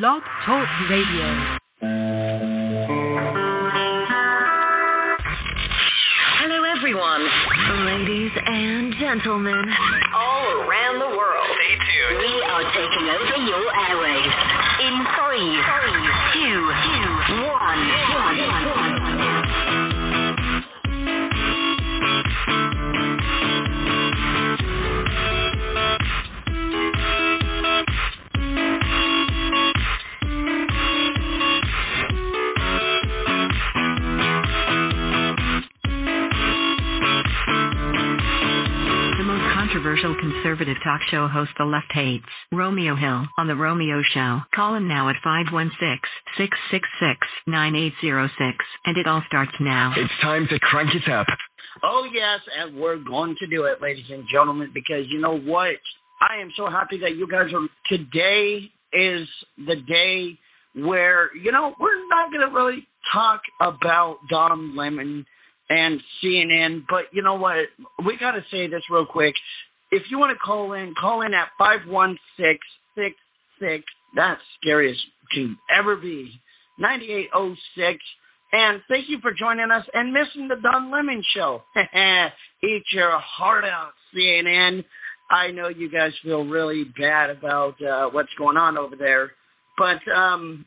Blog Talk Radio. Hello, everyone. Ladies and gentlemen. All around the world. Stay tuned. We are taking over your airwaves. In three, conservative talk show host the left hates, Romeo Hill, on The Romeo Show. Call him now at 516-666-9806. And it all starts now. It's time to crank it up. Oh, yes, and we're going to do it, ladies and gentlemen, because you know what? I am so happy that you guys are. Today is the day where, you know, we're not going to really talk about Don Lemon and CNN, but you know what? We got to say this real quick. If you want to call in, call in at 516 That's scary as can ever be. 9806. And thank you for joining us and missing the Don Lemon show. Eat your heart out, CNN. I know you guys feel really bad about uh, what's going on over there. But, um,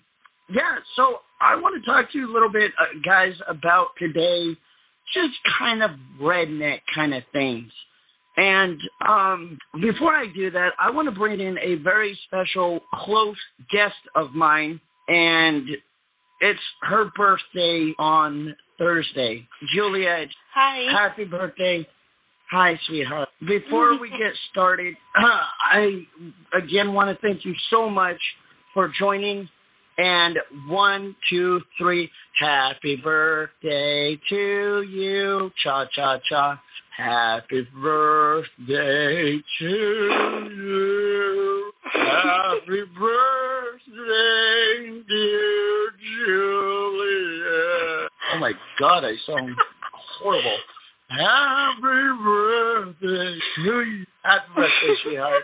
yeah, so I want to talk to you a little bit, uh, guys, about today, just kind of redneck kind of things. And um, before I do that, I want to bring in a very special, close guest of mine, and it's her birthday on Thursday. Juliet, Hi. happy birthday. Hi, sweetheart. Before we get started, I again want to thank you so much for joining. And one, two, three. Happy birthday to you. Cha cha cha. Happy birthday to you. Happy birthday, dear Julia. Oh my God, I sound horrible. Happy birthday to you. Happy birthday, sweetheart.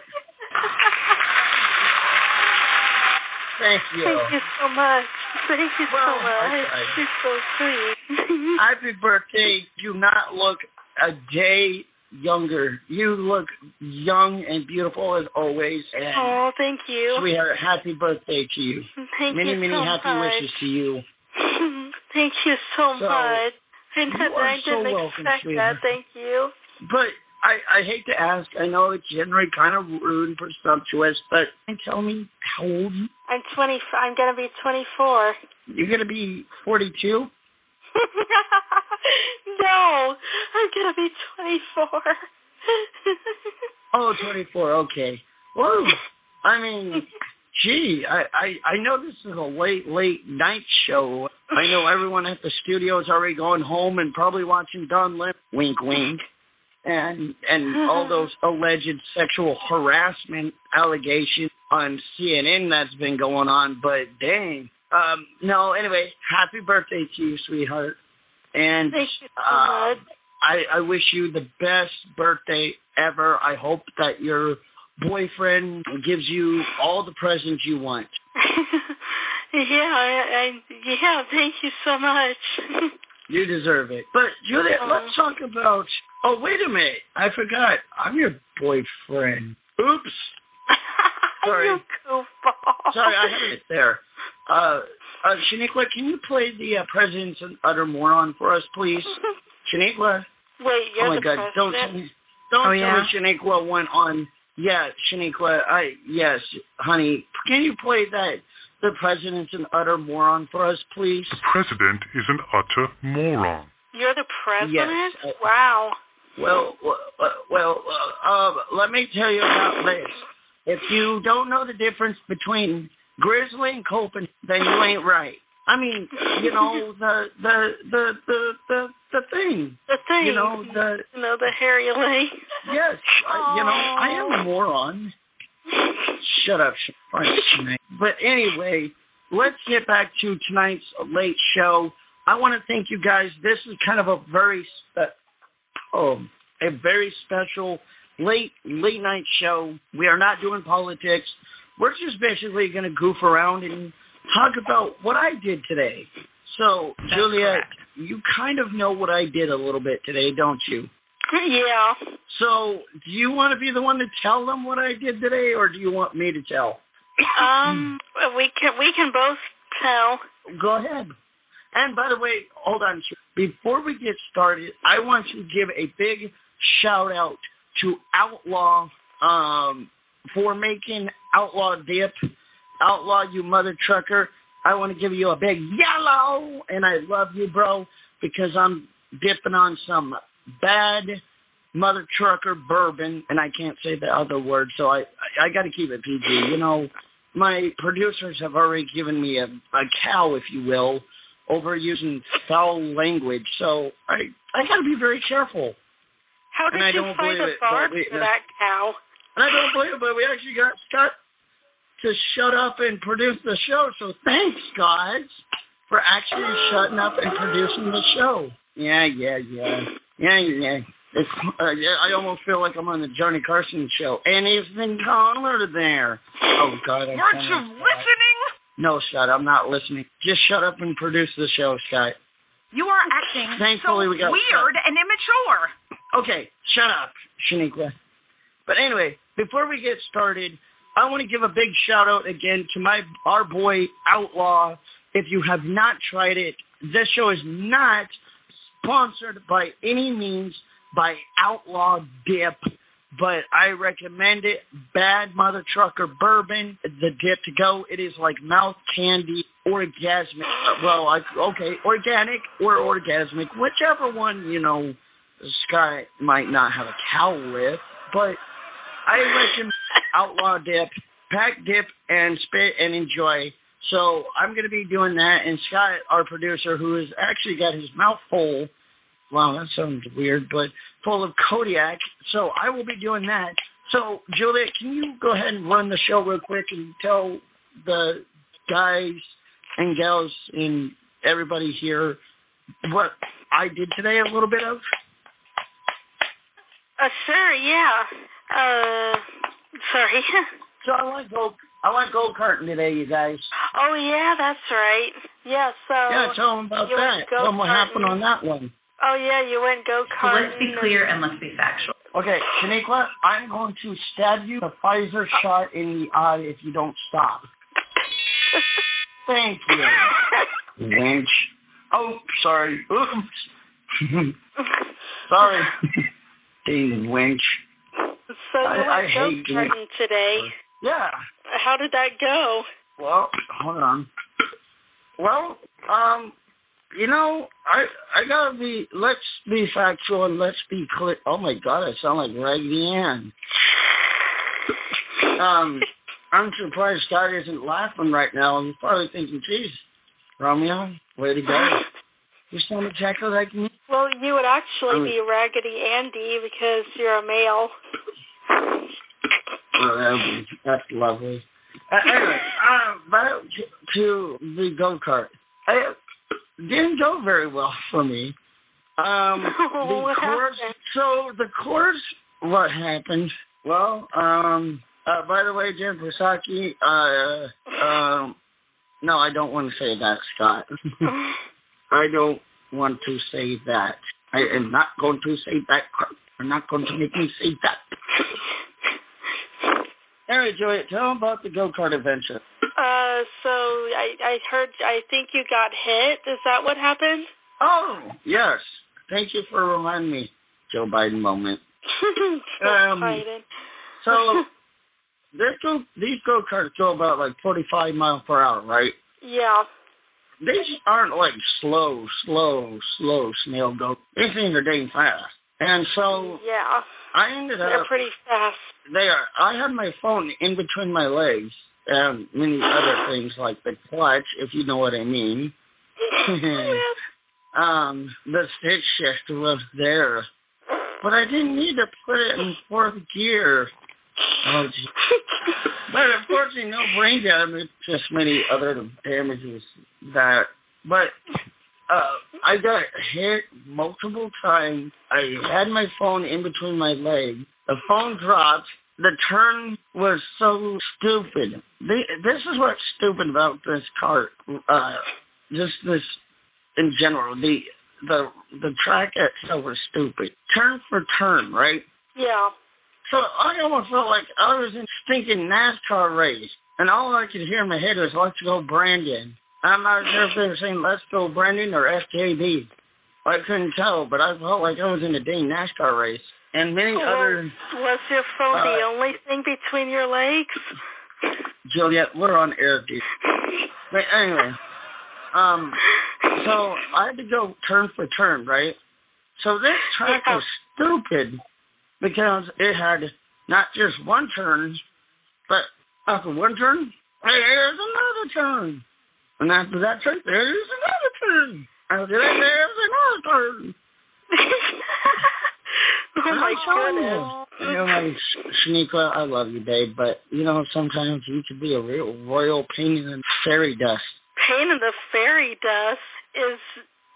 Thank you. Thank you so much. Thank you Well, so much. I- You're so sweet. Happy birthday. Do not look a day younger. You look young and beautiful as always. And oh, thank you. sweetheart, happy birthday to you. Thank many, you many so happy much. wishes to you. thank you so, So, much. I, you are I so didn't welcome, expect sweetheart. that. Thank you. But I, I hate to ask. I know it's generally kind of rude and presumptuous, but tell me how old you? I'm 20. I'm gonna be 24. You're gonna be 42. no, I'm gonna be 24. Oh, 24. Okay. Well, I mean, gee, I, I I know this is a late late night show. I know everyone at the studio is already going home and probably watching Don Lemon. Wink, wink. And and all those alleged sexual harassment allegations on CNN that's been going on. But dang. Um, no, anyway, happy birthday to you, sweetheart. And Thank you so uh, much. I, I wish you the best birthday ever. I hope that your boyfriend gives you all the presents you want. yeah, I, I, yeah. Thank you so much. You deserve it. But Juliet, Aw. let's talk about. Oh, wait a minute. I forgot. I'm your boyfriend. Oops. Sorry. you goofball. Sorry, I had it there. Uh, uh, Shaniqua, can you play the uh, President's an Utter Moron for us, please? Shaniqua? Wait, you're oh my the God! Don't tell don't Oh, tell me Shaniqua went on. Yeah, Shaniqua. I yes, honey. Can you play that? The president's an utter moron for us, please. The president is an utter moron. You're the president? I- wow. Well, well, uh, uh, let me tell you about this. If you don't know the difference between Grizzly and then you ain't right. I mean, you know the the the the the, the thing. The thing. You know the You know, the Harry Lee. yes. I, you know I am a moron. Shut up, But anyway, let's get back to tonight's late show. I want to thank you guys. This is kind of a very spe- oh, a very special late late night show. We are not doing politics. We're just basically going to goof around and talk about what I did today. So, That's Juliet, correct. you kind of know what I did a little bit today, don't you? Yeah. So, do you want to be the one to tell them what I did today, or do you want me to tell? Um, we can we can both tell. Go ahead. And by the way, hold on. Before we get started, I want to give a big shout out to Outlaw um, for making Outlaw Dip. Outlaw, you mother trucker. I want to give you a big yellow, and I love you, bro, because I'm dipping on some bad mother trucker bourbon, and I can't say the other word, so I I, I got to keep it PG. You know, my producers have already given me a, a cow, if you will, over using foul language, so I I got to be very careful. How did you find a barn for that cow? And I don't believe it, but we actually got Scott to shut up and produce the show. So thanks, guys, for actually shutting up and producing the show. Yeah, yeah, yeah, yeah, yeah. It's, uh, yeah, I almost feel like I'm on the Johnny Carson show. And Anything caller there? Oh God, I Weren't you listening? No, Scott, I'm not listening. Just shut up and produce the show, Scott. You are acting Thankfully, so we got- weird and immature. Okay, shut up, Shaniqua. But anyway, before we get started, I want to give a big shout out again to my our boy Outlaw. If you have not tried it, this show is not sponsored by any means by Outlaw Dip, but I recommend it. Bad Mother Trucker Bourbon, the dip to go. It is like mouth candy, orgasmic. Well, I, okay, organic or orgasmic, whichever one you know. Scott might not have a cow with, but I recommend Outlaw Dip, pack dip, and spit and enjoy. So I'm going to be doing that. And Scott, our producer, who has actually got his mouth full, wow, that sounds weird, but full of Kodiak. So I will be doing that. So Juliet, can you go ahead and run the show real quick and tell the guys and gals and everybody here what I did today a little bit of? Uh, sure, yeah. Uh, sorry. So I went gold. I went gold karting today, you guys. oh yeah, that's right. Yeah. So. yeah, tell them about that. went Tell them what happened on that one. Oh yeah, you went go So let's be clear and let's be factual. Okay, Shaniqua, I'm going to stab you a Pfizer shot in the eye if you don't stop. Thank you. Wench. Oh, sorry. Oops. sorry. Dang wench. So you I- went I hate you. today. Yeah. How did that go? Well, hold on. Well, um, you know, I I gotta be. Let's be factual and let's be clear. Oh my God, I sound like Raggedy Ann. Um, I'm surprised Scott isn't laughing right now. He's probably thinking, "Geez, Romeo, way to go! You sound exactly like me." Well, you would actually Um, be Raggedy Andy because you're a male. That's lovely. Uh, anyway, uh, back to, the go kart. It didn't go very well for me. Um, the course. So the course. What happened? Well, um. Uh, by the way, Jen Psaki, uh, um, no, I don't want to say that, Scott. I don't want to say that. I am not going to say that. You're not going to make me say that. All right, Joey, tell them about the go kart adventure. Uh, so I I heard I think you got hit. Is that what happened? Oh, yes. Thank you for reminding me, Joe Biden moment. So Um, excited. So, this go, these go karts go about like 45 miles per hour, right? yeah. These aren't like slow, slow, slow snail go. These things are dang fast. And so Yeah. I ended up They're pretty fast. They are. I had my phone in between my legs and many other things like the clutch, if you know what I mean. um, the stick shift was there, but I didn't need to put it in fourth gear. Oh, gee. but unfortunately, no brain damage, just many other damages that. But uh, I got hit multiple times. I had my phone in between my legs. The phone dropped, the turn was so stupid. This is what's stupid about this car. Uh, just this in general. The the the track itself was stupid. Turn for turn, right? Yeah. So I almost felt like I was in a stinking NASCAR race, and all I could hear in my head was "Let's go, Brandon." I'm not sure if they were saying "Let's go, Brandon" or "FKB." I couldn't tell, but I felt like I was in a dang NASCAR race. And many Well, other Was your phone the Uh, only thing between your legs? Juliet, we're on air, dude. But anyway, um, so I had to go turn for turn, right? So this track Yeah. was stupid because it had not just one turn, but after one turn, there's another turn. And after that turn, there's another turn. After that, there's another turn. oh my goodness. You know, like, Sh- Shaniqua, I love you, babe, but, you know, sometimes you could be a real royal pain in the fairy dust. Pain in the fairy dust is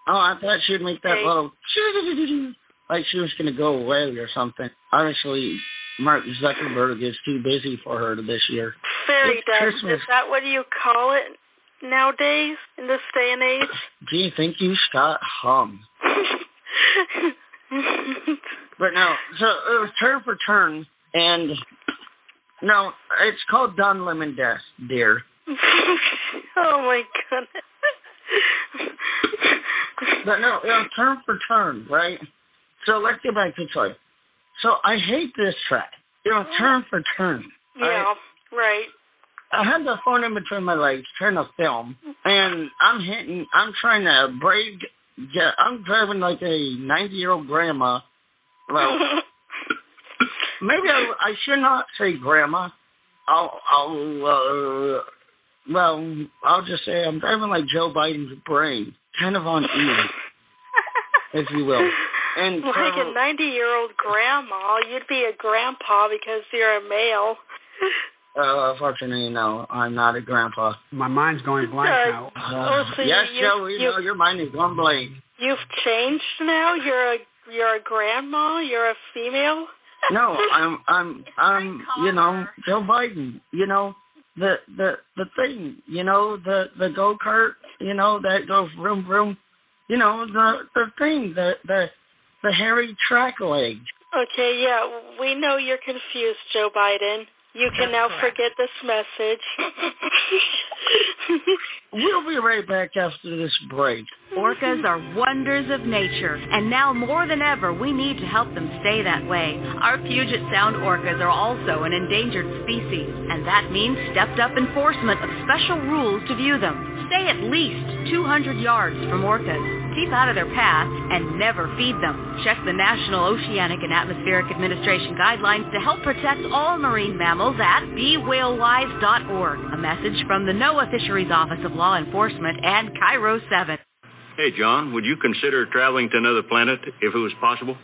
Oh, I thought she'd make that Hey. little like she was gonna go away or something. Obviously, Mark Zuckerberg is too busy for her this year. fairy It's dust. Christmas. Is that what you call it nowadays in this day and age? Do you think you Scott hum? But no, so it was turn for turn, and no, it's called Don Lemon Death, dear. oh my goodness. But no, it was turn for turn, right? So let's get back to Troy. So I hate this track. You know, turn for turn. yeah, right. I had the phone in between my legs trying to film, and I'm hitting. I'm trying to brake. Yeah, I'm driving like a 90 year old grandma. Well, maybe I, I should not say grandma. I'll, I'll, uh, well, I'll just say I'm driving like Joe Biden's brain, kind of on E, if you will. And like so- a 90 year old grandma, you'd be a grandpa because you're a male. Uh, unfortunately, no, I'm not a grandpa. My mind's going blank Uh, now. Oh, so yes, you- Joe, we you- know your mind is going blank. You've changed now. You're a you're a grandma. You're a female. No, I'm, I'm, I'm, you know, Joe Biden. You know, the, the, the thing. You know, the, the go kart. You know, that goes vroom vroom. You know, the, the thing. The, the, the hairy track leg. Okay, yeah, we know you're confused, Joe Biden. You can now forget this message. We'll be right back after this break. Orcas are wonders of nature, and now more than ever, we need to help them stay that way. Our Puget Sound orcas are also an endangered species, and that means stepped up enforcement of special rules to view them. Stay at least 200 yards from orcas. Keep out of their path and never feed them. Check the National Oceanic and Atmospheric Administration guidelines to help protect all marine mammals at bewhalewise.org. A message from the NOAA Fisheries Office of Law Enforcement and KIRO 7. Hey, John, would you consider traveling to another planet if it was possible?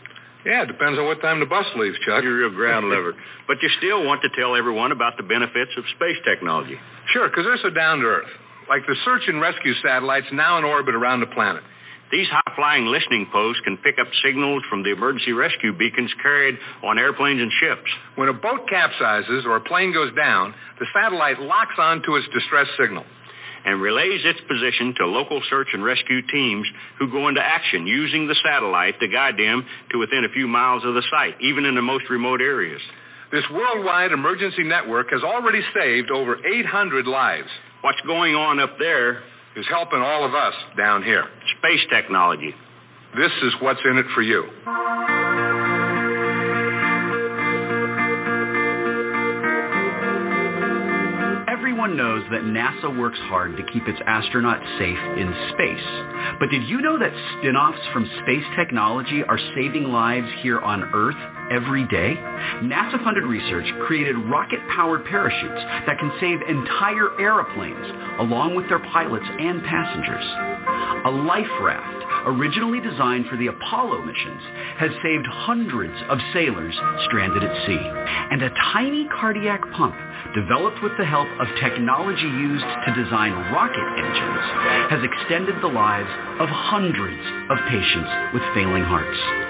Yeah, it depends on what time the bus leaves, Chuck. You're a ground lever. but you still want to tell everyone about the benefits of space technology. Sure, because they're so down to earth. Like the search and rescue satellites now in orbit around the planet. These high flying listening posts can pick up signals from the emergency rescue beacons carried on airplanes and ships. When a boat capsizes or a plane goes down, the satellite locks onto its distress signal. and relays its position to local search and rescue teams who go into action using the satellite to guide them to within a few miles of the site, even in the most remote areas. This worldwide emergency network has already saved over 800 lives. What's going on up there is helping all of us down here. Space technology. This is what's in it for you. Everyone knows that NASA works hard to keep its astronauts safe in space. But did you know that spin offs from space technology are saving lives here on Earth every day? NASA funded research created rocket powered parachutes that can save entire aeroplanes, along with their pilots and passengers. A life raft, originally designed for the Apollo missions, has saved hundreds of sailors stranded at sea. And a tiny cardiac pump developed with the help of technology used to design rocket engines, has extended the lives of hundreds of patients with failing hearts.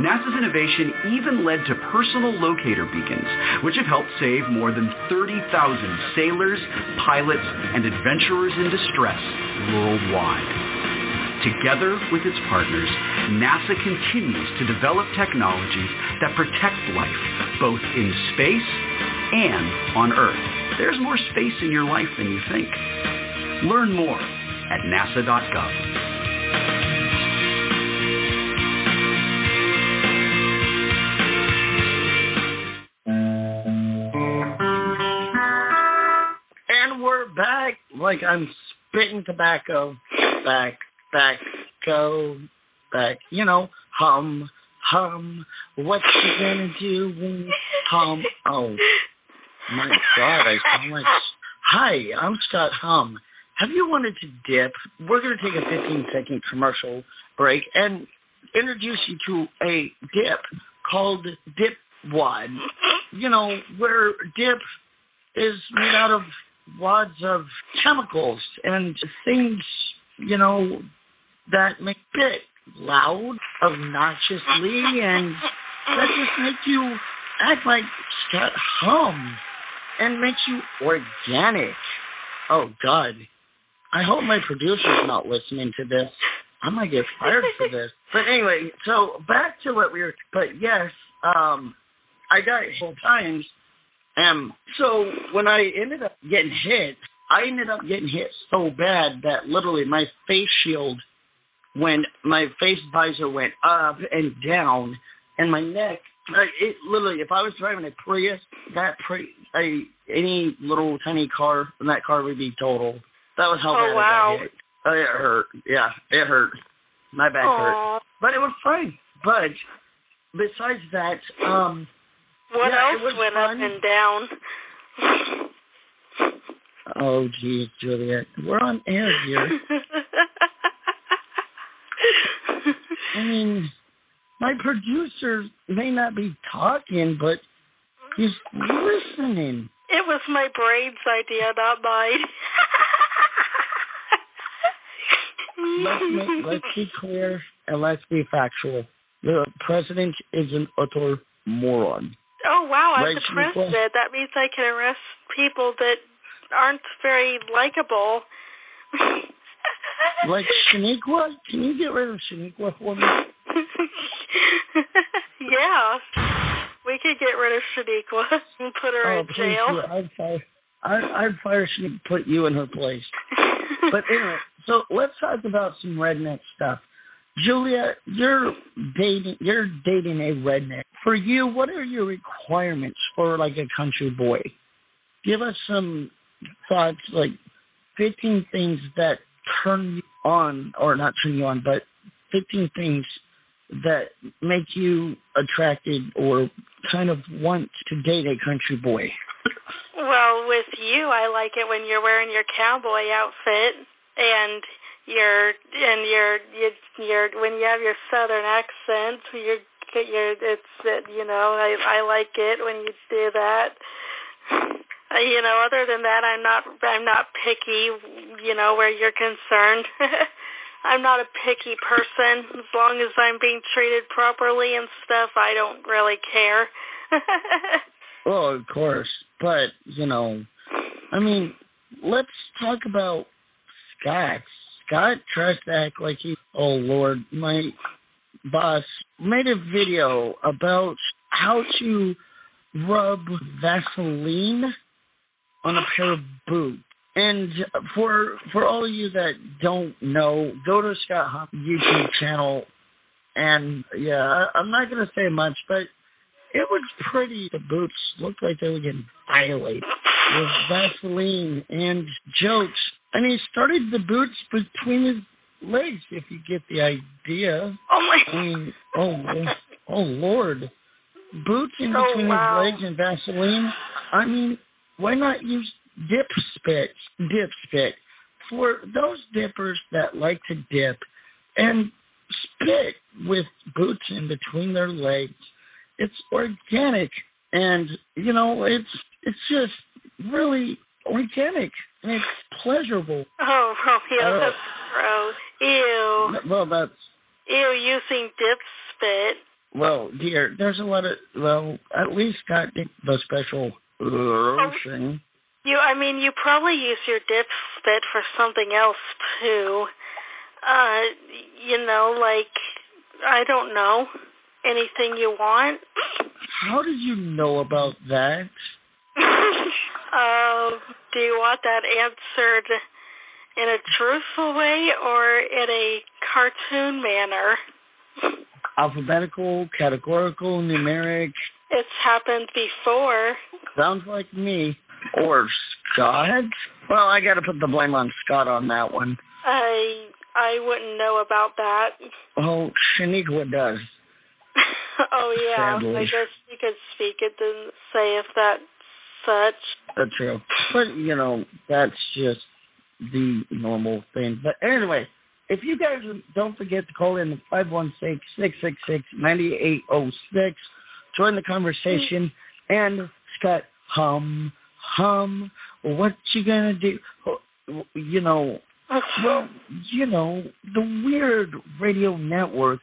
NASA's innovation even led to personal locator beacons, which have helped save more than 30,000 sailors, pilots, and adventurers in distress worldwide. Together with its partners, NASA continues to develop technologies that protect life, both in space and on Earth. There's more space in your life than you think. Learn more at nasa.gov. Back like I'm spitting tobacco. Back, back, go, back. You know, hum, hum. What you gonna do when hum? Oh, my God, I sound like. Hi, I'm Scott Hum. Have you wanted to dip? We're to take a 15 second commercial break and introduce you to a dip called Dip Wad. You know, where dip is made out of wads of chemicals and things, you know, that make it loud, obnoxiously, and that just make you act like Scott Hum and makes you organic. Oh, God. I hope my producer's not listening to this. I might get fired for this. But anyway, so back to what we were. But yes, um, I got full times. And so when I ended up getting hit, I ended up getting hit so bad that literally my face shield, when my face visor went up and down, and my neck, like it literally, if I was driving a Prius, that Pri, a any little tiny car, and that car would be total. That was how Oh, bad wow. I got hit. Oh, it hurt. Yeah, it hurt. My back hurt. But it was fine. But besides that, um, What Yeah, else went fun. up and down? oh geez, Juliet, we're on air here. I mean, my producer may not be talking, but he's listening. it was my brain's idea, not mine. Let's make, let's be clear and let's be factual. The president is an utter moron. Oh wow, I'm Right, Shaniqua? That means I can arrest people that aren't very likable. Like Shaniqua, can you get rid of Shaniqua for me? yeah. We could get rid of Shaniqua and put her Oh, in jail. I'd fire. I'd, I'd fire Shaniqua, put you in her place. But anyway, so let's talk about some redneck stuff. Julia, you're dating you're dating a redneck. For you, what are your requirements for like a country boy? Give us some thoughts, like fifteen things that turn you on or not turn you on, but fifteen things that make you attracted or kind of want to date a country boy. Well, with you, I like it when you're wearing your cowboy outfit and your and your your your when you have your southern accent. You're you're it's it, you know I I like it when you do that. Uh, you know, other than that, I'm not I'm not picky. You know, where you're concerned. I'm not a picky person. As long as I'm being treated properly and stuff, I don't really care. Well, of course, but you know, I mean, let's talk about Scott. Scott tries to act like he. Oh Lord, my boss made a video about how to rub Vaseline on a pair of boots. And for for all of you that don't know, go to Scott Hop YouTube channel. And yeah, I, I'm not gonna say much, but it was pretty. The boots looked like they were getting violated with Vaseline and jokes. And he started the boots between his legs, if you get the idea. oh my. I mean, oh, oh, oh Lord. Boots in Oh, between wow. his legs and Vaseline. I mean, why not use dip spit? Dip spit. For those dippers that like to dip and spit with boots in between their legs, it's organic and you know, it's it's just really organic and it's pleasurable. Oh, oh yeah, Uh, that's gross. Ew. Well that's Ew, using dip spit. well, dear, there's a lot of well, at least got the special lotion. You, I mean, you probably use your dip spit for something else too. Uh, you know, like I don't know anything you want. How did you know about that? uh, do you want that answered in a truthful way or in a cartoon manner? Alphabetical, categorical, numeric. It's happened before. Sounds like me. Or Scott? Well, I got to put the blame on Scott on that one. I I wouldn't know about that. Oh, Shaniqua does. oh yeah, Sadly. I guess you could speak it and say if that's such. That's true. But, you know, that's just the normal thing. But anyway, if you guys don't forget to call in the 516-666-9806, join the conversation, and Scott, hum, hum, what you gonna do? You know, well, you know, the Weird Radio Network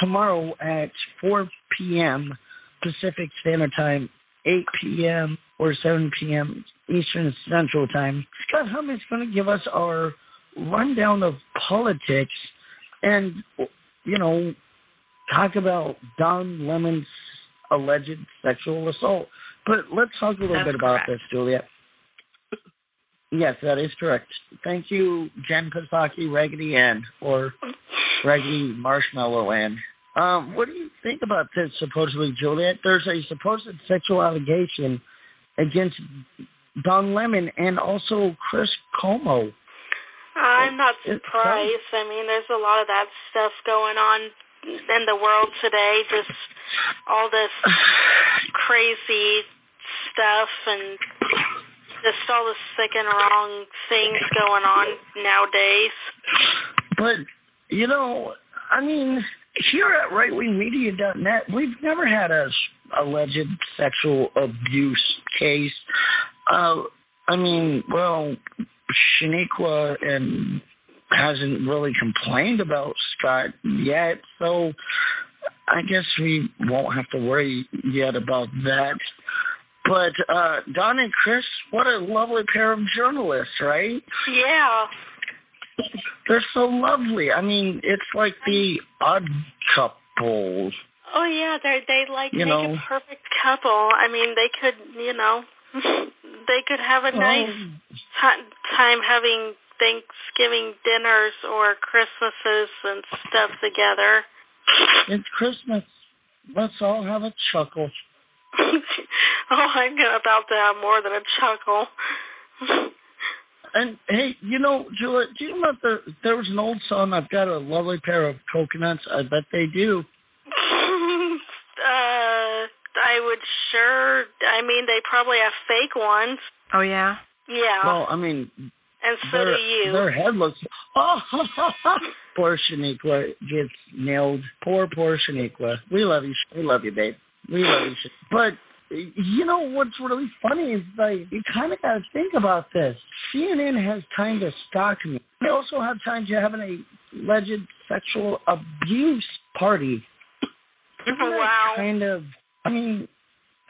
tomorrow at 4 p.m. Pacific Standard Time, 8 p.m. or 7 p.m. Eastern Central Time. Scott Hum is going to give us our rundown of politics and, you know, talk about Don Lemon's alleged sexual assault. But let's talk a little That's bit about correct. this, Juliet. Yes, that is correct. Thank you, Jen Pasaki, Raggedy Ann, or Raggedy Marshmallow Ann. Um, what do you think about this, supposedly, Juliet? There's a supposed sexual allegation against Don Lemon and also Chris Cuomo. I'm not surprised. I mean, there's a lot of that stuff going on in the world today. Just all this crazy stuff and just all the sick and wrong things going on nowadays. But, you know, I mean, here at rightwingmedia.net, we've never had a alleged sexual abuse case. Uh, I mean, well, Shaniqua and hasn't really complained about Scott yet, so I guess we won't have to worry yet about that. But uh, Don and Chris, what a lovely pair of journalists, right? Yeah. They're so lovely. I mean, it's like the odd couple. Oh yeah, they they like You make know. a perfect couple. I mean, they could, you know, they could have a nice ti- time having Thanksgiving dinners or Christmases and stuff together. It's Christmas. Let's all have a chuckle. oh, I'm gonna about to have more than a chuckle. And hey, you know, Juliet, do you know there there was an old song? I've got a lovely pair of coconuts. I bet they do. uh, I would sure. I mean, they probably have fake ones. Oh yeah. Yeah, Well, I mean, and so their do you. their head looks. Oh, poor Shaniqua gets nailed. Poor, poor Shaniqua. We love you. We love you, babe. We love you. But you know what's really funny is like you kind of got to think about this. CNN has time to stalk me. They also have time to have an alleged sexual abuse party. Isn't Wow. kind of. I mean,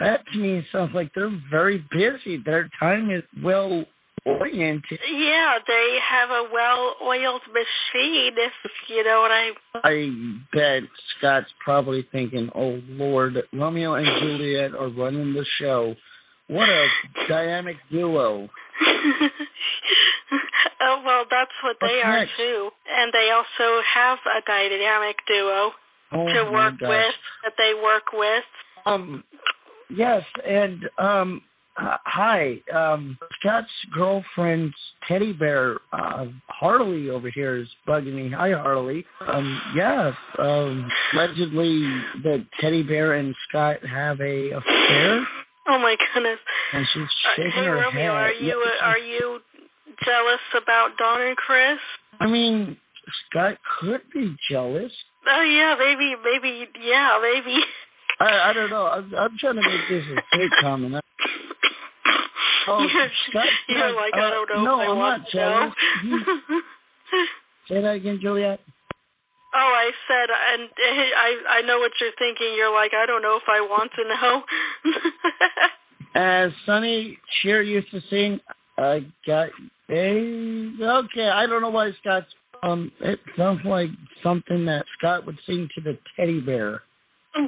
that to me sounds like they're very busy. Their time is well oriented. Yeah, they have a well-oiled machine. If you know what I. I bet Scott's probably thinking, "Oh Lord, Romeo and Juliet are running the show. What a dynamic duo!" oh well, that's what they What's are next? too, and they also have a dynamic duo Oh to work with that they work with. Um, yes, and um, h- hi, um, Scott's girlfriend's teddy bear, uh, Harley over here is bugging me. Hi, Harley. Um, yeah, um, allegedly the teddy bear and Scott have a affair, Oh my goodness. and she's Uh, shaking hey her Romeo, head. are you Yeah, are you jealous about Don and Chris? I mean, Scott could be jealous. Oh yeah, maybe maybe yeah, maybe. I, I don't know. I'm, I'm trying to make this a fake comment. Oh, you're, Scott, you're like uh, I don't know no, if I I'm want not. Say that again, Juliet. oh, I said, and I I know what you're thinking. You're like, I don't know if I want to know. As Sonny Cher used to sing, I got a okay. I don't know why Scott's um. It sounds like something that Scott would sing to the teddy bear.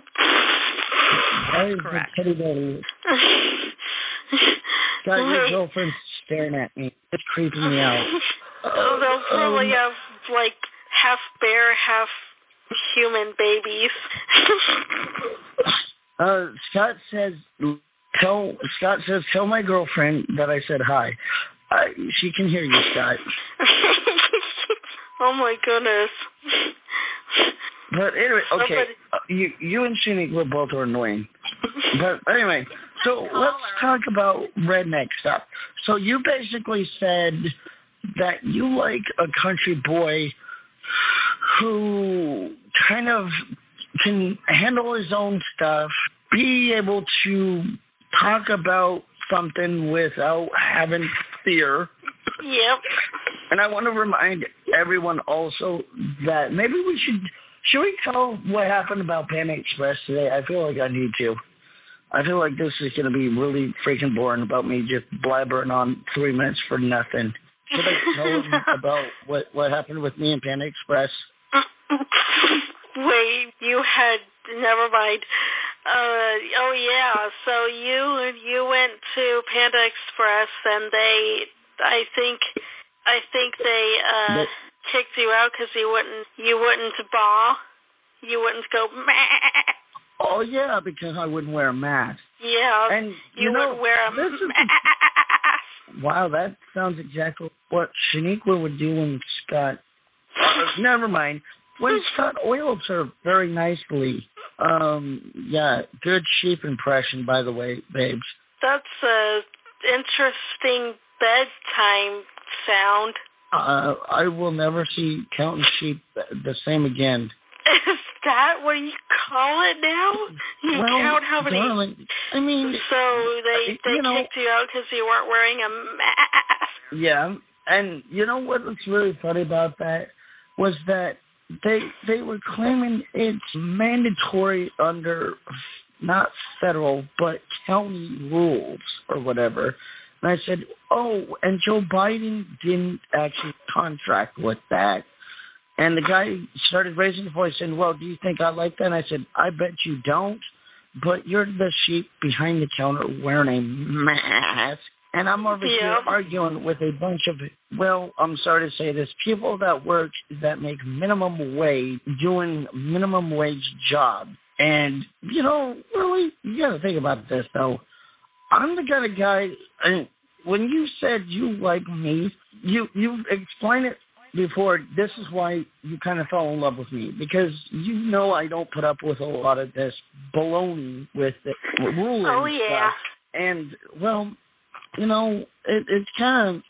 Why is the teddy bear? Scott, your girlfriend's staring at me. It's creeping me out. Oh, they'll probably Um, have like half bear, half human babies. Uh, Scott says, tell Scott says, tell my girlfriend that I said hi. I, she can hear you, Scott. oh my goodness. But anyway, okay, uh, you you and were both are annoying. But anyway, so let's talk about redneck stuff. So you basically said that you like a country boy who kind of can handle his own stuff, be able to talk about something without having fear. Yep. And I want to remind everyone also that maybe we should should we tell what happened about Panda Express today? I feel like I need to. I feel like this is going to be really freaking boring about me just blabbering on three minutes for nothing. Should I tell them about what what happened with me and Panda Express? Wait, you had never mind. Uh oh yeah, so you you went to Panda Express and they I think I think they uh But- kicked you out cuz you wouldn't you wouldn't baw. You wouldn't go meh. Oh yeah, because I wouldn't wear a mask. Yeah. And you, you know, would wear a is- mask. Wow, that sounds exactly what Shaniqua would do when Scott. Uh, never mind. When Scott oils her very nicely. Um, yeah, good sheep impression, by the way, babes. That's a interesting bedtime sound. Uh, I will never see counting sheep the same again. Is that what you call it now? You well, count how many? darling, I mean, So they uh, they you know- kicked you out because you weren't wearing a mask. Yeah, and you know what was really funny about that was that they they were claiming it's mandatory under not federal but county rules or whatever. And I said, "Oh, and Joe Biden didn't actually contract with that." And the guy started raising his voice saying, "Well, do you think I like that?" And I said, "I bet you don't." But you're the sheep behind the counter wearing a mask. And I'm over here arguing with a bunch of, well, I'm sorry to say this, people that work that make minimum wage, doing minimum wage jobs. And, you know, really, you got to think about this, though. I'm the kind of guy, and when you said you like me, you, you explained it before. This is why you kind of fell in love with me, because you know I don't put up with a lot of this baloney with the ruling Oh yeah. stuff. And, well, you know, it, it's kind of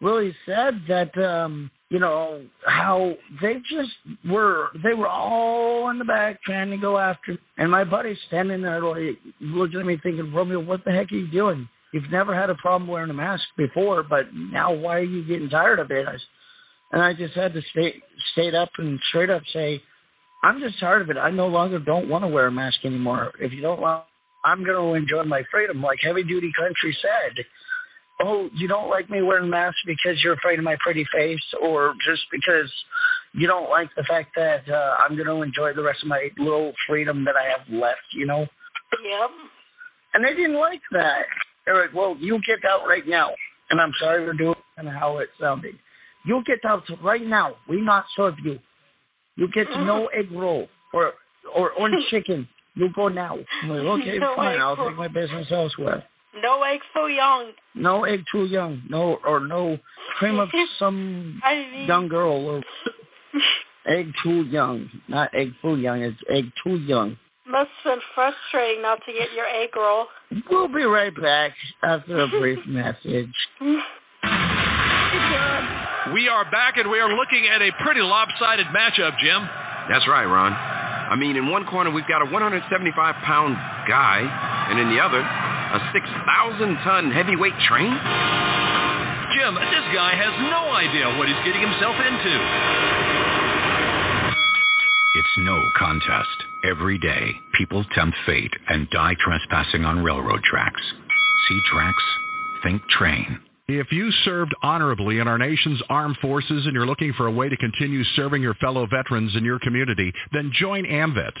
really sad that um you know how they just were they were all in the back trying to go after and my buddy's standing there like looking at me thinking romeo what the heck are you doing you've never had a problem wearing a mask before but now why are you getting tired of it I, and i just had to stay stayed up and straight up say i'm just tired of it i no longer don't want to wear a mask anymore if you don't want i'm going to enjoy my freedom like heavy duty country said oh, you don't like me wearing a mask because you're afraid of my pretty face, or just because you don't like the fact that uh, I'm going to enjoy the rest of my little freedom that I have left, you know? Yep. And they didn't like that. They're like, well, you get out right now. And I'm sorry for doing and how it sounded. You get out right now. We not serve you. You get mm. no egg roll or or orange chicken. You go now. I'm like, okay, No fine. I'll take my business elsewhere. No egg too young. No egg too young. No or no cream of some I mean, young girl or egg too young. Not egg too young. It's egg too young. Must have been frustrating not to get your egg roll. We'll be right back after a brief message. We are back and we are looking at a pretty lopsided matchup, Jim. That's right, Ron. I mean, in one corner, we've got a 175 pound guy, and in the other, a 6,000 ton heavyweight train. Jim, this guy has no idea what he's getting himself into. It's no contest. Every day, people tempt fate and die trespassing on railroad tracks. See tracks? Think train. If you served honorably in our nation's armed forces and you're looking for a way to continue serving your fellow veterans in your community, then join AMVETS.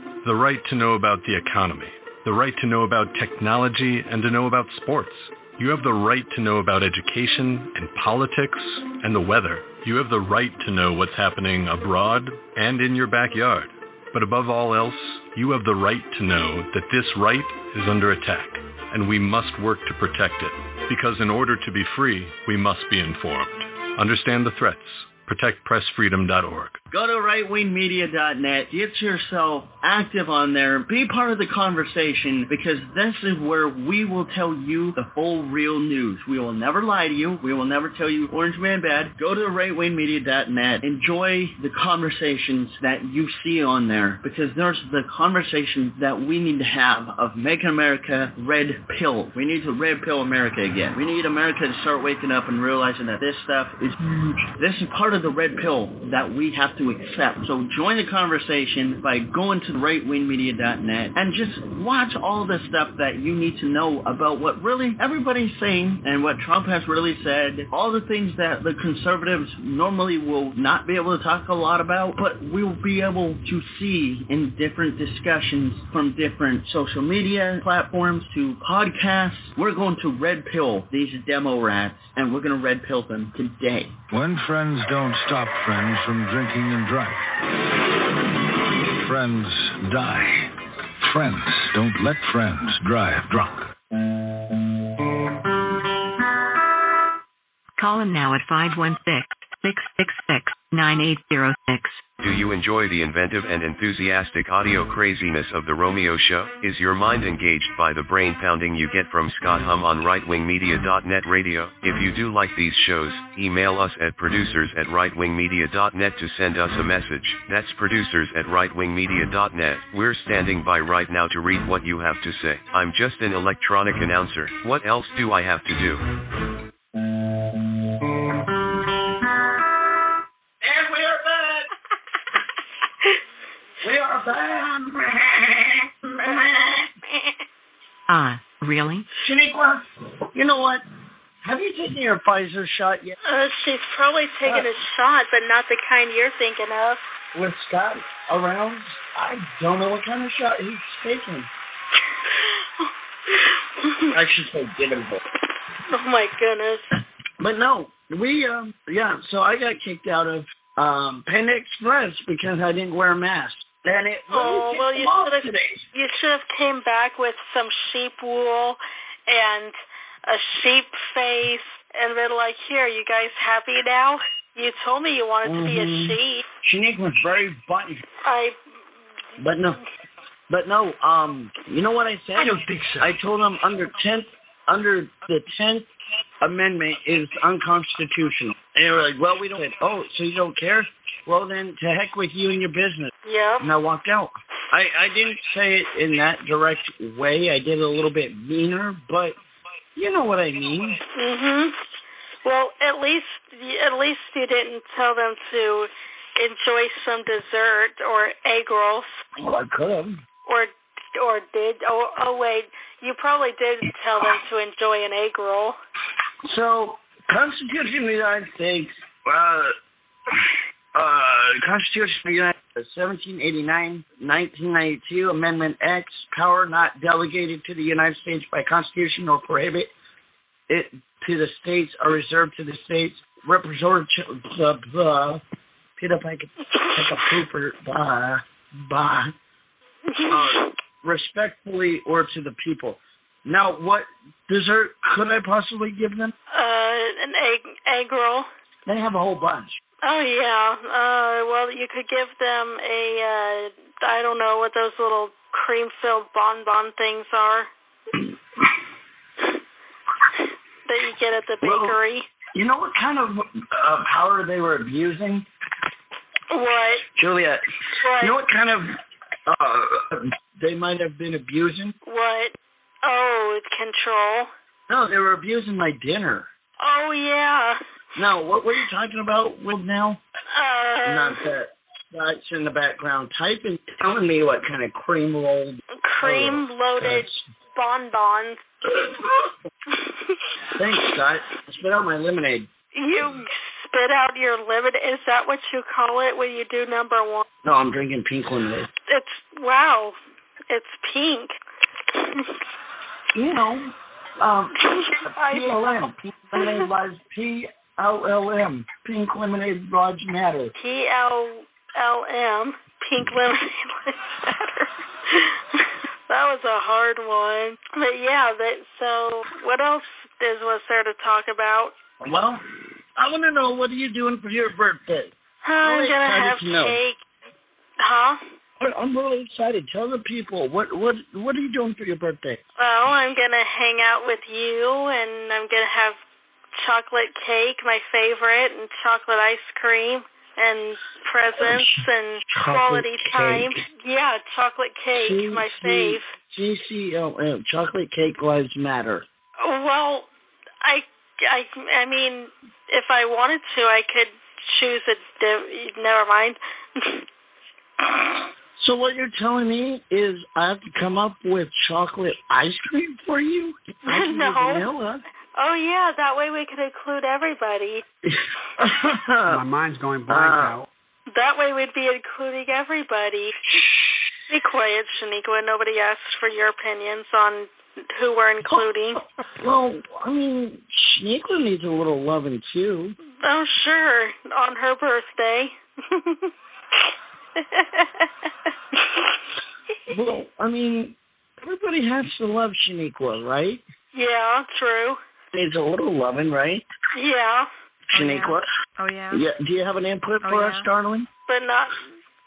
the right to know about the economy, the right to know about technology and to know about sports. You have the right to know about education and politics and the weather. You have the right to know what's happening abroad and in your backyard. But above all else, you have the right to know that this right is under attack, and we must work to protect it. Because in order to be free, we must be informed. Understand the threats protectpressfreedom.org. Go to rightwingmedia.net. Get yourself active on there. Be part of the conversation because this is where we will tell you the full real news. We will never lie to you. We will never tell you Orange Man bad. Go to rightwingmedia.net. Enjoy the conversations that you see on there because there's the conversation that we need to have of making America red pill. We need to red pill America again. We need America to start waking up and realizing that this stuff is huge. This is part of the red pill that we have to accept. So join the conversation by going to rightwingmedia.net and just watch all the stuff that you need to know about what really everybody's saying and what Trump has really said. All the things that the conservatives normally will not be able to talk a lot about, but we'll be able to see in different discussions from different social media platforms to podcasts. We're going to red pill these demo rats and we're going to red pill them today. When friends don't stop friends from drinking and driving, friends die. Friends don't let friends drive drunk. Call him now at 516 666 9806. Do you enjoy the inventive and enthusiastic audio craziness of The Romeo Show? Is your mind engaged by the brain pounding you get from Scott Hum on rightwingmedia.net radio? If you do like these shows, email us at producers at rightwingmedia.net to send us a message. That's producers at rightwingmedia.net. We're standing by right now to read what you have to say. I'm just an electronic announcer. What else do I have to do? Really? Shaniqua, you know what? Have you taken your Pfizer shot yet? Uh, she's probably taken a shot, but not the kind you're thinking of. With Scott around? I don't know what kind of shot he's taking. I should say given both. Oh my goodness. But no, we um yeah, so I got kicked out of um Panda Express because I didn't wear a mask. And it Oh well, you should have today. you should have came back with some sheep wool and a sheep face, and been like, "Here, you guys happy now? You told me you wanted to be a Mhm. sheep." Shaniqua was very funny. I But no, but no. Um, you know what I said? I don't think so. I told him under tenth, under the tenth amendment is unconstitutional. And they were like, "Well, we don't." Oh, so you don't care? Well, then to heck with you and your business. yeah. And I walked out. I I didn't say it in that direct way. I did it a little bit meaner, but you know what I mean. Mhm. Well, at least at least you didn't tell them to enjoy some dessert or egg rolls, Well, I could have. or or did oh oh wait, you probably did tell them to enjoy an egg roll. So, Constitution of the United States, uh, uh, Constitution of the United States, 1789, 1992, Amendment X, power not delegated to the United States by Constitution or prohibit it to the states are reserved to the states. Representative, blah, blah, Peter Piper, a pooper, blah, blah, uh, respectfully or to the people. Now, what dessert could I possibly give them? Uh, an egg egg roll. They have a whole bunch. Oh yeah. Uh, well, you could give them a uh, I don't know what those little cream-filled bonbon things are that you get at the Well, bakery. You know what kind of uh, power they were abusing, What? Juliet? What? You know what kind of uh, they might have been abusing? What? Oh, it's control. No, they were abusing my dinner. Oh yeah. No, what were you talking about with now? Uh, Not that that's in the background typing, telling me what kind of cream rolled. cream-loaded bonbons. Thanks, Scott. Spit out my lemonade. You spit out your lemon. Is that what you call it when you do number one? No, I'm drinking pink lemonade. It's wow. It's pink. You know, um, PLM. Pink lemonade lives P L L M. Pink lemonade lives matter. P L L M. Pink lemonade matter. that was a hard one. But yeah, that so what else is was there to talk about? Well, I want to know what are you doing for your birthday? I'm Really gonna have to know. cake. Huh? I- I'm really excited. Tell the people what what what are you doing for your birthday? Well, I'm gonna hang out with you, and I'm gonna have chocolate cake, my favorite, and chocolate ice cream, and presents and Chocolate quality cake. time. Yeah, chocolate cake, C- my fave. G C L M. Chocolate cake lives matter. Well, I, I, I mean, if I wanted to, I could choose a. Di- never mind. So what you're telling me is I have to come up with chocolate ice cream for you? I can do No. vanilla. oh yeah, that way we could include everybody. My mind's going blank Uh, now. That way we'd be including everybody. Be quiet, Shaniqua. Nobody asked for your opinions on who we're including. Well, I mean, Shaniqua needs a little loving too. Oh, sure. On her birthday. Well, I mean, everybody has to love Shaniqua, right? yeah, true. Needs a little loving, right? Yeah, Shaniqua? Oh yeah. Oh, yeah. Do you have an input Oh, for us, darling? but not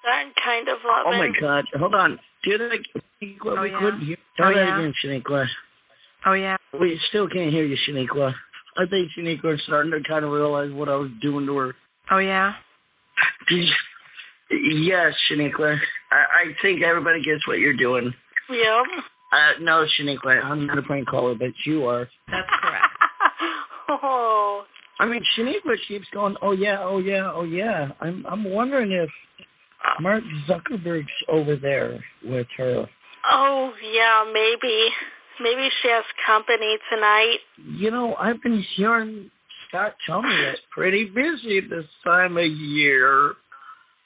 that kind of loving. Oh my God! Hold on. Do that again, Shaniqua. Oh, we yeah. couldn't hear. Try Oh, that yeah. again, Shaniqua. Oh yeah. We still can't hear you, Shaniqua. I think Shaniqua is starting to kind of realize what I was doing to her. Oh yeah. Yes, Shaniqua. I, I think everybody gets what you're doing. Yep. Uh, no, Shaniqua, I'm not a prank caller, but you are. That's correct. oh, I mean, Shaniqua keeps going, oh yeah, oh yeah, oh yeah. I'm I'm wondering if Mark Zuckerberg's over there with her. Oh yeah, maybe. Maybe she has company tonight. You know, I've been hearing Scott tell me it's pretty busy this time of year.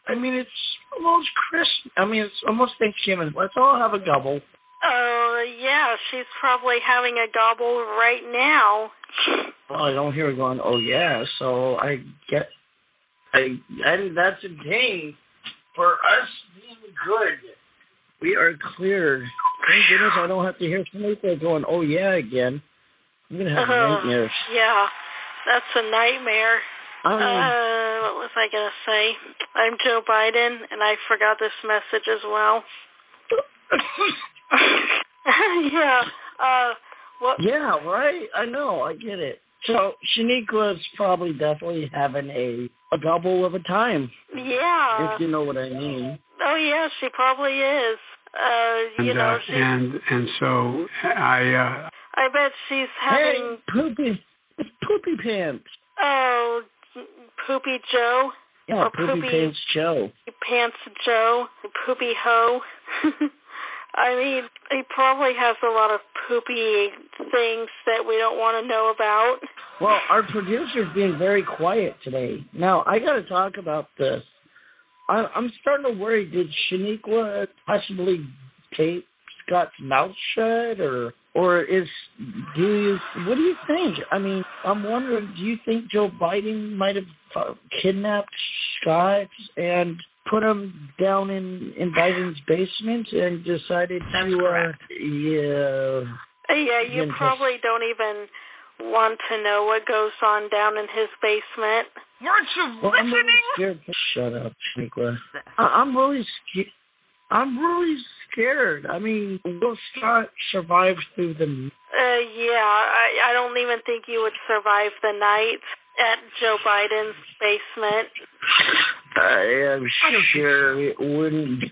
I mean, it's almost Christmas. I mean, it's almost Thanksgiving. Let's all have a gobble. Oh yeah, she's probably having a gobble right now. Well, I don't hear her going, oh yeah, so I get, I, and that's a day for us being good. We are cleared. Thank goodness I don't have to hear somebody going, oh yeah, again. I'm gonna have Oh, nightmares. Yeah, that's a nightmare. Um, Uh, what was I gonna say? I'm Joe Biden, and I forgot this message as well. yeah. Uh, what? yeah, right. I know. I get it. So Shaniqua's probably definitely having a a double of a time, Yeah. if you know what I mean. Oh yeah, she probably is. Uh, you and, know, uh, she. and and so I uh, I bet she's having. Hey, poopy, it's poopy pants. Oh, Poopy Joe. Yeah, poopy, poopy- pants Joe. Pants Joe, Poopy Ho. I mean, he probably has a lot of poopy things that we don't want to know about. Well, our producer's being very quiet today. Now, I got to talk about this. I, I'm starting to worry. Did Shaniqua possibly tape Scott's mouth shut, or or is do you what do you think? I mean, I'm wondering. Do you think Joe Biden might have uh, kidnapped Scott and put him down in in Biden's basement and decided to uh, yeah Yeah, you Again, probably don't even want to know what goes on down in his basement. Weren't you Well, I'm really scared. Shut up, Shaniqua. I- I'm really scared. I'm really scared. I mean, will Scott survive through the? Uh, yeah, I I don't even think you would survive the night at Joe Biden's basement. I am sure it wouldn't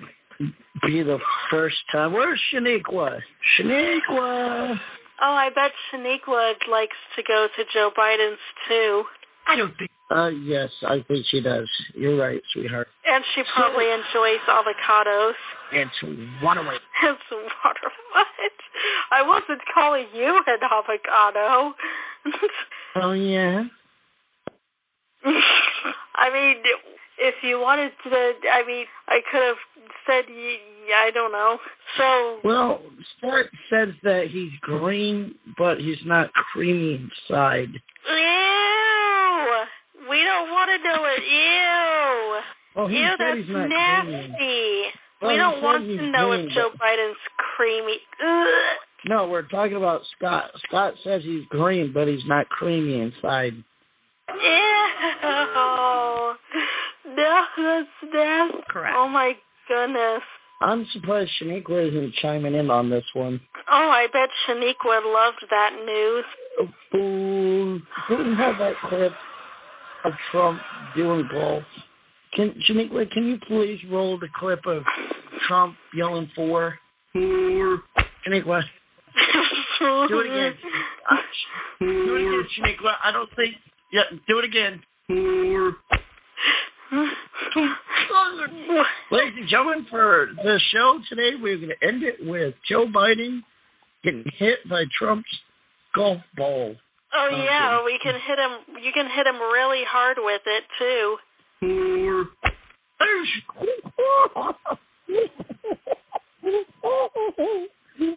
be the first time. Where's Shaniqua? Shaniqua. Oh, I bet Shaniqua likes to go to Joe Biden's too. I don't think. Uh, yes, I think she does. You're right, sweetheart. And she probably enjoys avocados. It's one away. It's water. What? I wasn't calling you an avocado. Oh yeah. I mean, if you wanted to, I mean, I could have said, I don't know. So. Well, Start says that he's green, but he's not creamy inside. Ew! We don't want to know it. Ew! Well, he Ew, that's nasty. creamy. We oh, he don't want to know green, if Joe but- Biden's creamy. Ugh. No, we're talking about Scott. Scott says he's green, but he's not creamy inside. Ew! No, that's nasty. Correct. Oh my goodness. I'm surprised Shaniqua isn't chiming in on this one. Oh, I bet Shaniqua loved that news. Who who had that clip of Trump doing golf? Can Shaniqua, can you please roll the clip of Trump yelling for? Shaniqua, do it again. Do it again, Shaniqua. I don't think. Yeah, do it again. Ladies and gentlemen, for the show today, we're going to end it with Joe Biden getting hit by Trump's golf ball. Oh yeah, we can hit him. You can hit him really hard with it too.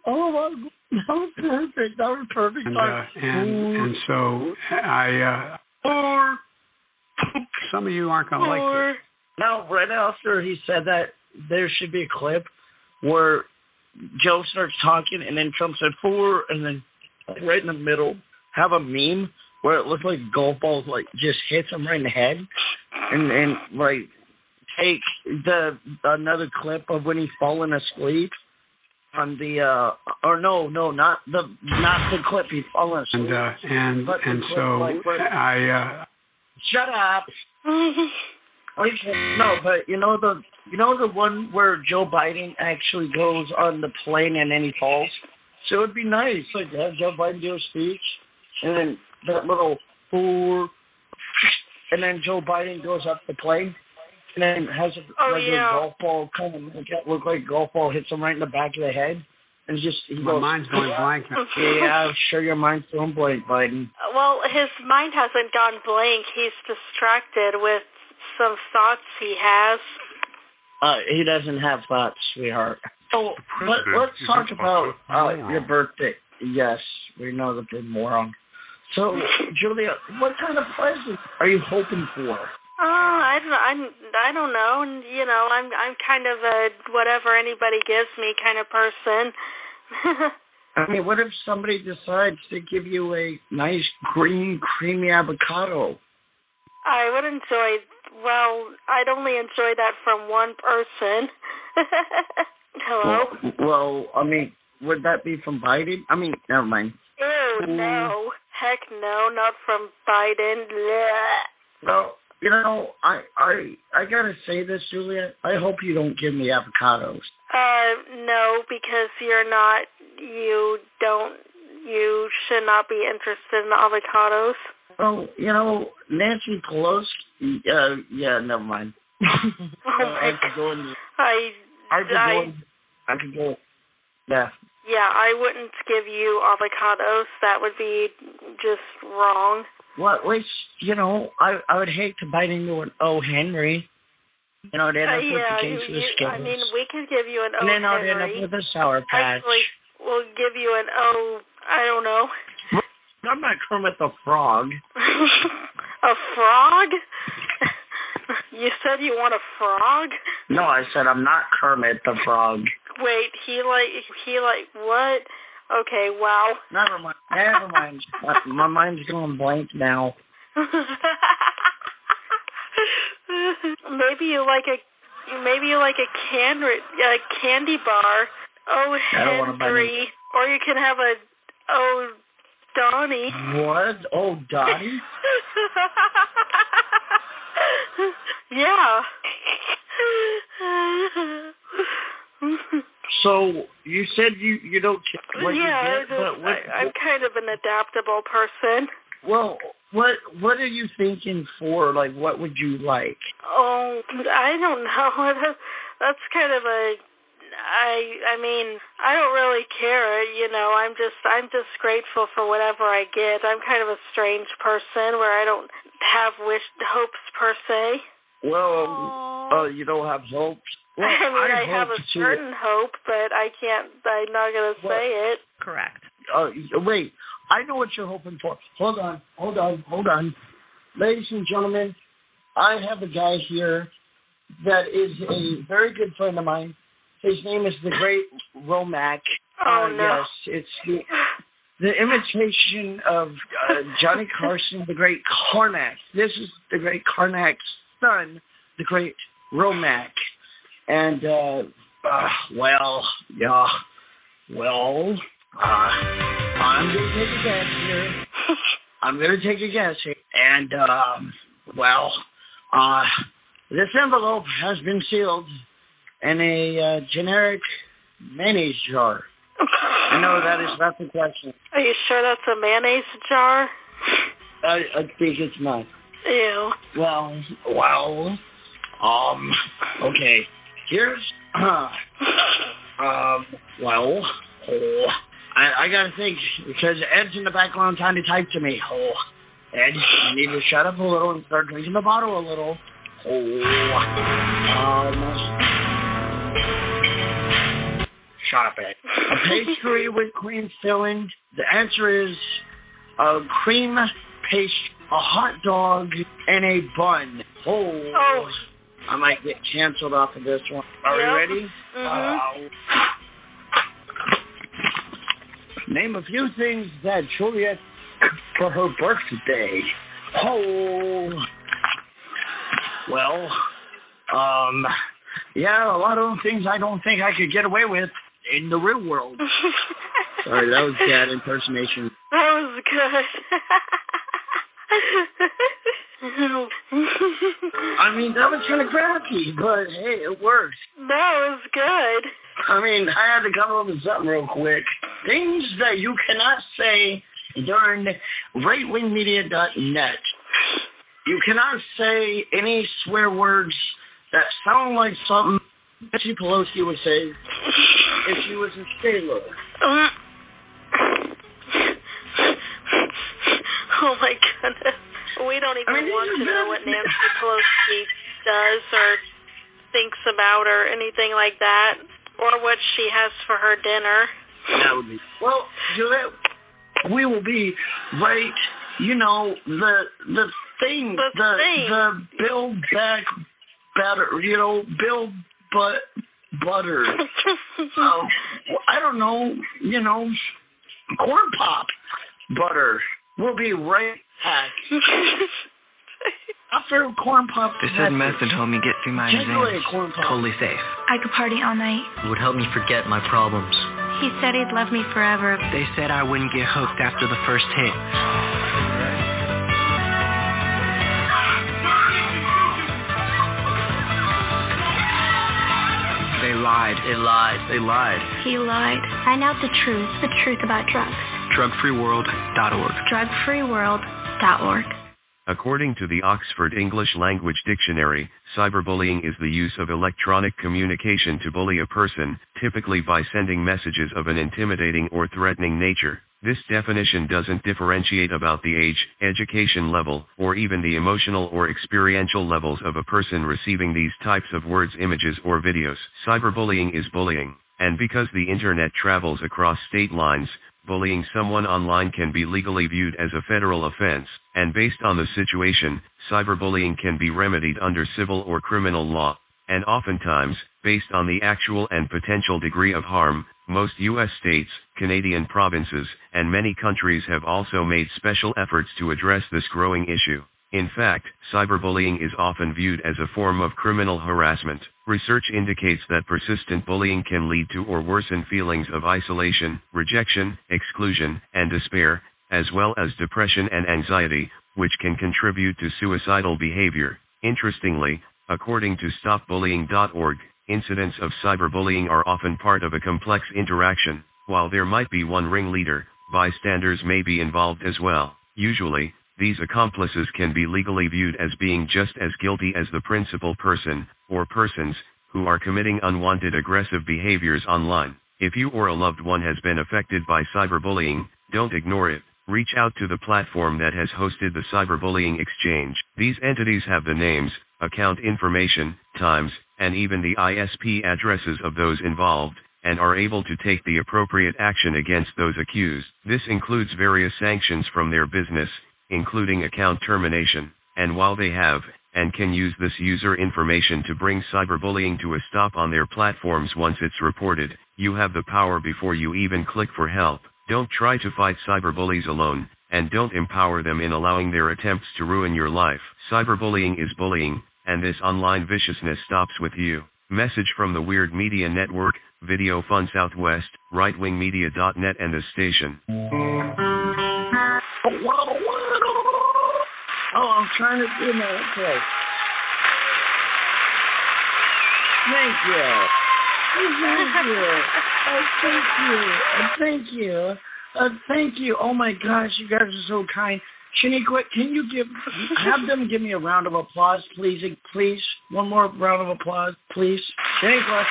Oh my God. That was perfect. That was perfect. And uh, and and so I uh some of you aren't gonna like this. Now, right after he said that, there should be a clip where Joe starts talking, and then Trump said four, and then right in the middle have a meme where it looks like golf balls like just hits him right in the head, and and like take the another clip of when he's falling asleep on the uh or no no not the not the clip he's falling asleep. And uh and and so like, where- I uh Shut up. Okay, no, but you know the you know the one where Joe Biden actually goes on the plane and then he falls. So it would be nice like have Joe Biden do a speech, and then that little four, and then Joe Biden goes up the plane, and then has a Oh, regular yeah. golf ball kind of make it look like golf ball hits him right in the back of the head, and just he my goes. mind's going blank. Yeah, I'm sure your mind's going blank, Biden. Well, his mind hasn't gone blank. He's distracted with some thoughts he has. Uh, he doesn't have thoughts, sweetheart. So let, let's talk about uh, your birthday. Yes, we know that you're a moron. So, Julia, what kind of present are you hoping for? Oh, I don't, I'm, I don't know. You know, I'm, I'm kind of a whatever anybody gives me kind of person. I mean, what if somebody decides to give you a nice green, creamy avocado? I would enjoy. Well, I'd only enjoy that from one person. Hello. Well, well, I mean, would that be from Biden? I mean, never mind. Ew, no. Heck no, not from Biden. Blech. Well, you know, I, I, I gotta say this, Julia. I hope you don't give me avocados. Uh, no, because you're not. You don't. You should not be interested in avocados. Well, you know, Nancy Pelosi. Uh, yeah, never mind. Oh my I could go in. I, I could I, go. I could go. Yeah. yeah, I wouldn't give you avocados. That would be just wrong. Well, at least you know, I I would hate to bite into an O Henry. You know, then Uh, I'd yeah, put the you, case of you, Skittles. I mean, we could give you an O and then I'd end up with a Sour Patch. Actually, we'll give you an O. I don't know. I'm not Kermit the Frog. a frog? you said you want a frog? No, I said I'm not Kermit the Frog. Wait, he like he like what? Okay, wow. Never mind. Never mind. my, my mind's going blank now. Maybe you like a maybe you like a can a candy bar. Oh I don't wanna buy Henry, or you can have a oh Donnie. What? Oh, Dottie? yeah. So you said you you don't care what yeah, you get, I but just, what, I, I'm kind of an adaptable person. well, what what are you thinking for? Like, what would you like? Oh, I don't know. That's kind of a. I I mean, I don't really care. You know, I'm just I'm just grateful for whatever I get. I'm kind of a strange person where I don't have wish hopes per se. Well, uh, you don't have hopes. Well, I mean, I, have hope a to- certain hope, but I can't. I'm not gonna say it. Correct. Uh, wait, I know what you're hoping for. Hold on, hold on, hold on. Ladies and gentlemen, I have a guy here that is a very good friend of mine. His name is the Great Romac. Oh, uh, no. Yes, it's the the imitation of uh, Johnny Carson, the Great Karnak. This is the Great Karnak's son, the Great Romac. And, uh, uh, well, yeah, well, uh, I'm going to take a guess here. I'm going to take a guess here. And, um, well, uh, this envelope has been sealed in a uh, generic mayonnaise jar. I know that is not the question. Are you sure that's a mayonnaise jar? I, I think it's not. Ew. Well, well, um, okay. Here's, uh, um, well, oh, I, I gotta think because Ed's in the background trying to type to me. Oh, Ed, you need to shut up a little and start drinking the bottle a little. Oh, um, shut up, Ed. A pastry with cream filling. The answer is a cream paste, a hot dog, and a bun. Oh, Oh. I might get canceled off of this one. Are Yep. you ready? Mhm. Uh, name a few things that Juliet for her birthday. Oh, well, um, yeah, a lot of things I don't think I could get away with in the real world. Sorry, that was bad impersonation. That was good. I mean, that was kind of crappy, but hey, it worked. that was good. I mean, I had to come up with something real quick. Things that you cannot say during rightwingmedia.net. You cannot say any swear words that sound like something Nancy Pelosi would say if she was a sailor. About or anything like that. Or what she has for her dinner. That would be well, Juliet. We will be right. You know the the thing, The the thing. the build back better. You know, build but butter. um, I don't know. You know, corn pop butter. We'll be right back. After corn pop. They said method helped me get through my exams. Totally safe. I could party all night. It would help me forget my problems. He said he'd love me forever. They said I wouldn't get hooked after the first hit. They lied. They lied. They lied. He lied. Find out the truth, the truth about drugs. Drugfreeworld.org. Drugfreeworld.org. According to the Oxford English Language Dictionary, cyberbullying is the use of electronic communication to bully a person, typically by sending messages of an intimidating or threatening nature. This definition doesn't differentiate about the age, education level, or even the emotional or experiential levels of a person receiving these types of words, images, or videos. Cyberbullying is bullying, and because the internet travels across state lines, bullying someone online can be legally viewed as a federal offense, and based on the situation, cyberbullying can be remedied under civil or criminal law. And oftentimes, based on the actual and potential degree of harm, most U.S. states, Canadian provinces, and many countries have also made special efforts to address this growing issue. In fact, cyberbullying is often viewed as a form of criminal harassment. Research indicates that persistent bullying can lead to or worsen feelings of isolation, rejection, exclusion, and despair, as well as depression and anxiety, which can contribute to suicidal behavior. Interestingly, according to StopBullying.org, incidents of cyberbullying are often part of a complex interaction. While there might be one ringleader, bystanders may be involved as well. Usually, these accomplices can be legally viewed as being just as guilty as the principal person, or persons, who are committing unwanted aggressive behaviors online. If you or a loved one has been affected by cyberbullying, don't ignore it. Reach out to the platform that has hosted the cyberbullying exchange. These entities have the names, account information, times, and even the ISP addresses of those involved, and are able to take the appropriate action against those accused. This includes various sanctions from their business, including account termination, and while they have, and can use this user information to bring cyberbullying to a stop on their platforms once it's reported, you have the power before you even click for help. Don't try to fight cyberbullies alone, and don't empower them in allowing their attempts to ruin your life. Cyberbullying is bullying, and this online viciousness stops with you. Message from the Weird Media Network, Video Fun Southwest, RightWingMedia.net and the station. Oh, I'm trying to do my okay. Thank you. Thank you. Oh, thank you. Thank you. Uh, thank you. Oh my gosh, you guys are so kind. Shaniqua, can you give have them give me a round of applause, please? Please, one more round of applause, please. Shaniqua.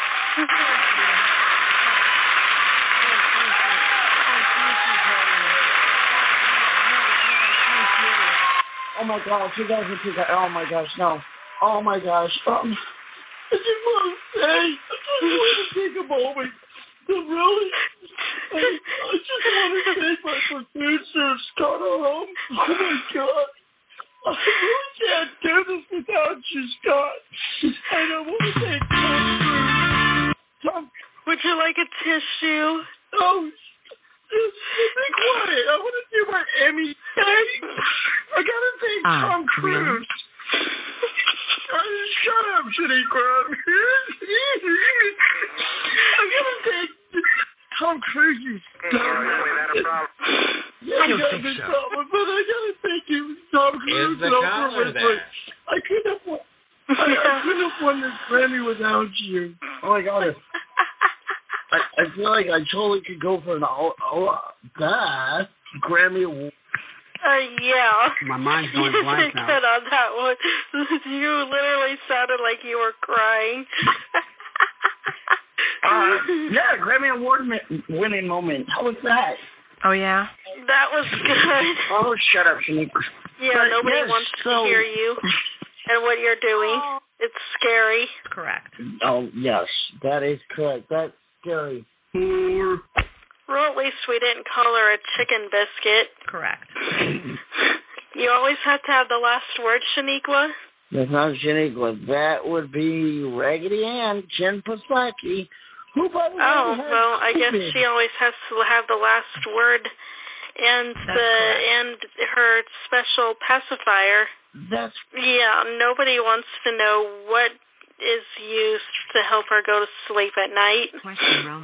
Oh my gosh, you guys are too good. Oh my gosh, no. Oh my gosh. Um, I just want to say, want to take a moment to really, I, I just want to thank my producer, Scott Home. Oh my god. I really can't do this without you, Scott. And I want to thank Tom Cruise. Would you like a tissue? oh, just be quiet. I want to do my Emmy thing. I gotta thank Ah, Tom Cruise. Uh, shut up, Shaniqua. I gotta thank Tom Cruise. You yeah, I don't got think this so. problem, but I gotta thank you, Tom Cruise. the and Oprah collar Winfrey. there. I couldn't have won. I, I couldn't have won this Grammy without you. Oh my god. I, I feel like I totally could go for an all, all that Grammy award. Uh, yeah. My mind's going blank now. Good on that one. You literally sounded like you were crying. Uh, yeah, Grammy Award mi- winning moment. How was that? Oh yeah. that was good. Oh, shut up, Shaniqua. Yeah, But nobody yes, wants so- to hear you and what you're doing. It's scary. Correct. Oh, yes, that is correct. That's scary. Well, at least we didn't call her a chicken biscuit. Correct. You always have to have the last word, Shaniqua. That's not Shaniqua. That would be Raggedy Ann, Jen Psaki. Who, by the way, Oh, has well, I guess COVID. she always has to have the last word and That's the correct. and her special pacifier. That's Yeah, nobody wants to know what is used to help her go to sleep at night.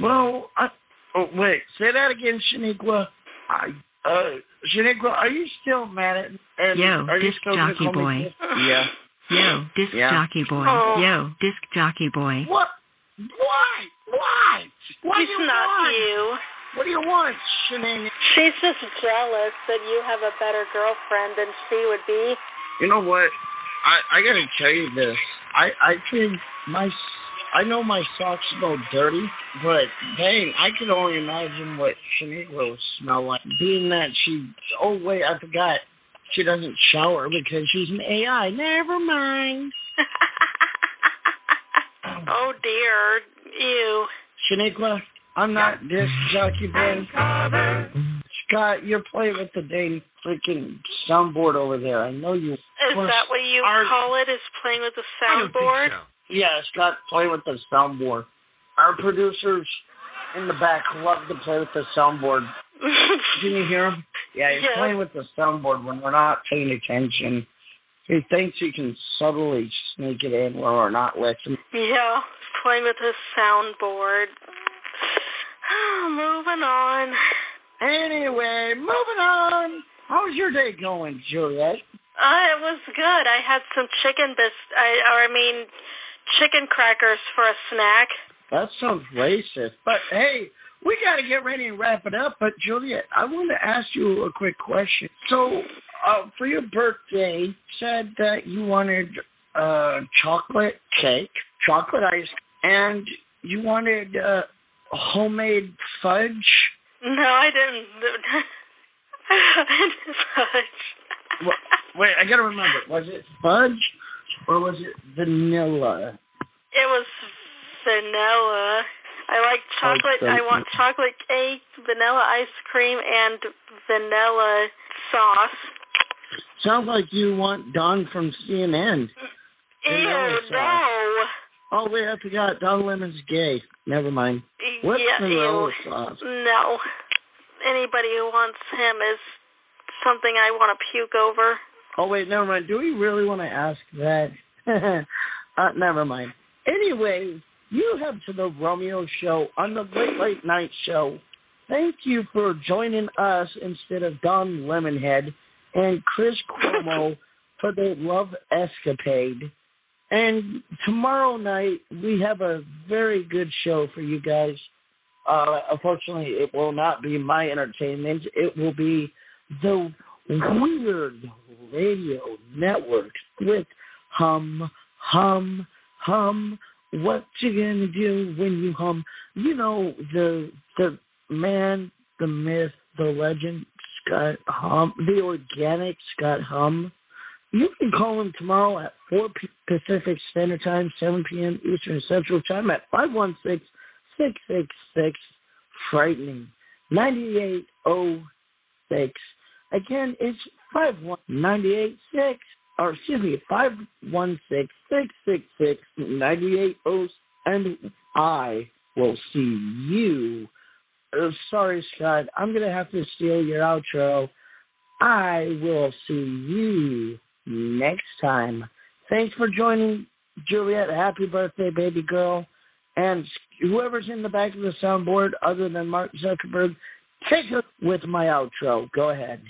Well, I, oh wait, say that again, Shaniqua. I, uh, Shaniqua, are you still mad at? And Yo, are you disc still jockey boy. Yeah. Yo, disc Yeah. jockey boy. Oh. Yo, disc jockey boy. What? Why? Why? What He's do you not want? you. What do you want, Shanae? She's just jealous that you have a better girlfriend than she would be. You know what? I I gotta tell you this. I I think my I know my socks smell dirty, but dang, I can only imagine what Shaniqua will smell like. Being that she oh wait, I forgot. She doesn't shower because she's an AI. Never mind. oh dear, you. Shaniqua, I'm not this jockey boy. Scott, you're playing with the dang freaking soundboard over there. I know you. Is that what you call it? Is playing with the I don't think soundboard? so. Yeah, Scott, play with the soundboard. Our producers in the back love to play with the soundboard. Can you hear him? Yeah, he's Yeah. playing with the soundboard when we're not paying attention. He thinks he can subtly sneak it in where we're not listening. Yeah, playing with his soundboard. Moving on. Anyway, moving on. How's your day going, Juliet? Uh, it was good. I had some chicken bis I or I mean chicken crackers for a snack. That sounds racist. But hey, we got to get ready and wrap it up. But Juliet, I want to ask you a quick question. So, uh, for your birthday, you said that you wanted uh, chocolate cake, chocolate ice, and you wanted uh, homemade fudge. No, I didn't. I didn't fudge. Well, wait, I gotta remember. Was it fudge or was it vanilla? It was vanilla. I like chocolate. Okay. I want chocolate cake, vanilla ice cream, and vanilla sauce. Sounds like you want Don from CNN. Ew, no. Oh wait, I forgot. Don Lemon's gay. Never mind. What's yeah, vanilla ew. sauce? No. Anybody who wants him is something I want to puke over. Oh wait, never mind. Do we really want to ask that? uh, never mind. Anyway, you have to the Romeo Show on the Late Late Night Show. Thank you for joining us instead of Don Lemonhead and Chris Cuomo for the love escapade. And tomorrow night we have a very good show for you guys. Uh, unfortunately, it will not be my entertainment. It will be the Weird Radio Network with Hum, Hum, Hum. What you gonna do when you hum? You know the the man, the myth, the legend, Scott Hum, the organic Scott Hum. You can call him tomorrow at 4 p- Pacific Standard Time, 7 p.m. Eastern Central Time at 516 666 Frightening 9806. Again, it's 51986, or excuse me, 516 666 9806, and I will see you. Uh, sorry, Scott, I'm going to have to steal your outro. I will see you next time. Thanks for joining, Juliet. Happy birthday, baby girl. And whoever's in the back of the soundboard other than Mark Zuckerberg, take it with my outro. Go ahead.